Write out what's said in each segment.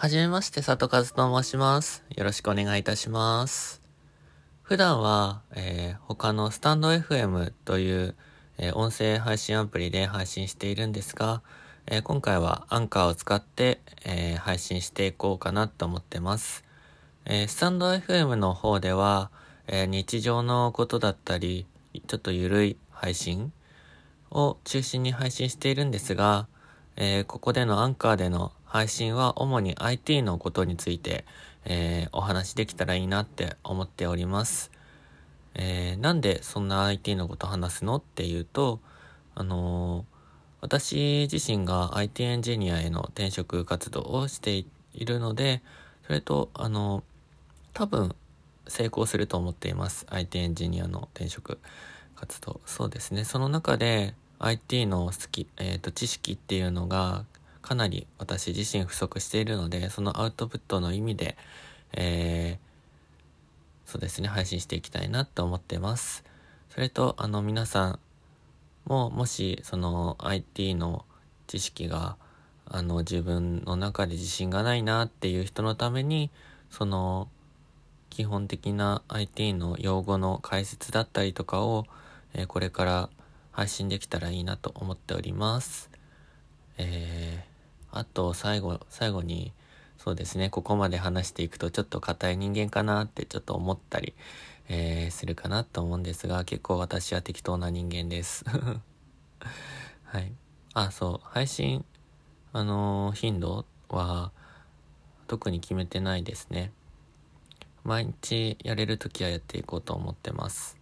はじめまして、佐藤和と申します。よろしくお願いいたします。普段は、えー他のスタンド FM という、えー音声配信アプリで配信しているんですが、えー今回はアンカーを使って、え配信していこうかなと思ってます。えスタンド FM の方では、え日常のことだったり、ちょっとゆるい配信を中心に配信しているんですが、えここでのアンカーでの配信は主に IT のことについて、えーお話できたらいいなって思っております。えーなんでそんな IT のこと話すのっていうと、あのー私自身が IT エンジニアへの転職活動をしているので、それと、あのー多分成功すると思っています。IT エンジニアの転職活動。そうですね。その中で IT の好き、えっ、と、知識っていうのがかなり私自身不足しているので、そのアウトプットの意味で、えーそうですね、配信していきたいなと思ってます。それと、あの、皆さんも、もし、その IT の知識が、あの、自分の中で自信がないなっていう人のために、その、基本的な IT の用語の解説だったりとかを、えーこれから配信できたらいいなと思っております。えーあと最後、最後に、そうですね、ここまで話していくとちょっと硬い人間かなってちょっと思ったり、えーするかなと思うんですが、結構私は適当な人間です。はい。あ、そう、配信、あのー頻度は特に決めてないですね。毎日やれるときはやっていこうと思ってます。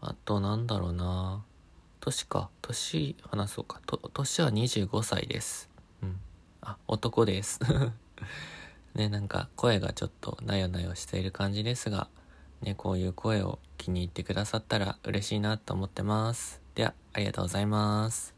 あと、なんだろうな。年か。年話そうか。と、年は25歳です。うん。あ、男です。ね、なんか声がちょっとなよなよしている感じですが、ね、こういう声を気に入ってくださったら嬉しいなと思ってます。では、ありがとうございます。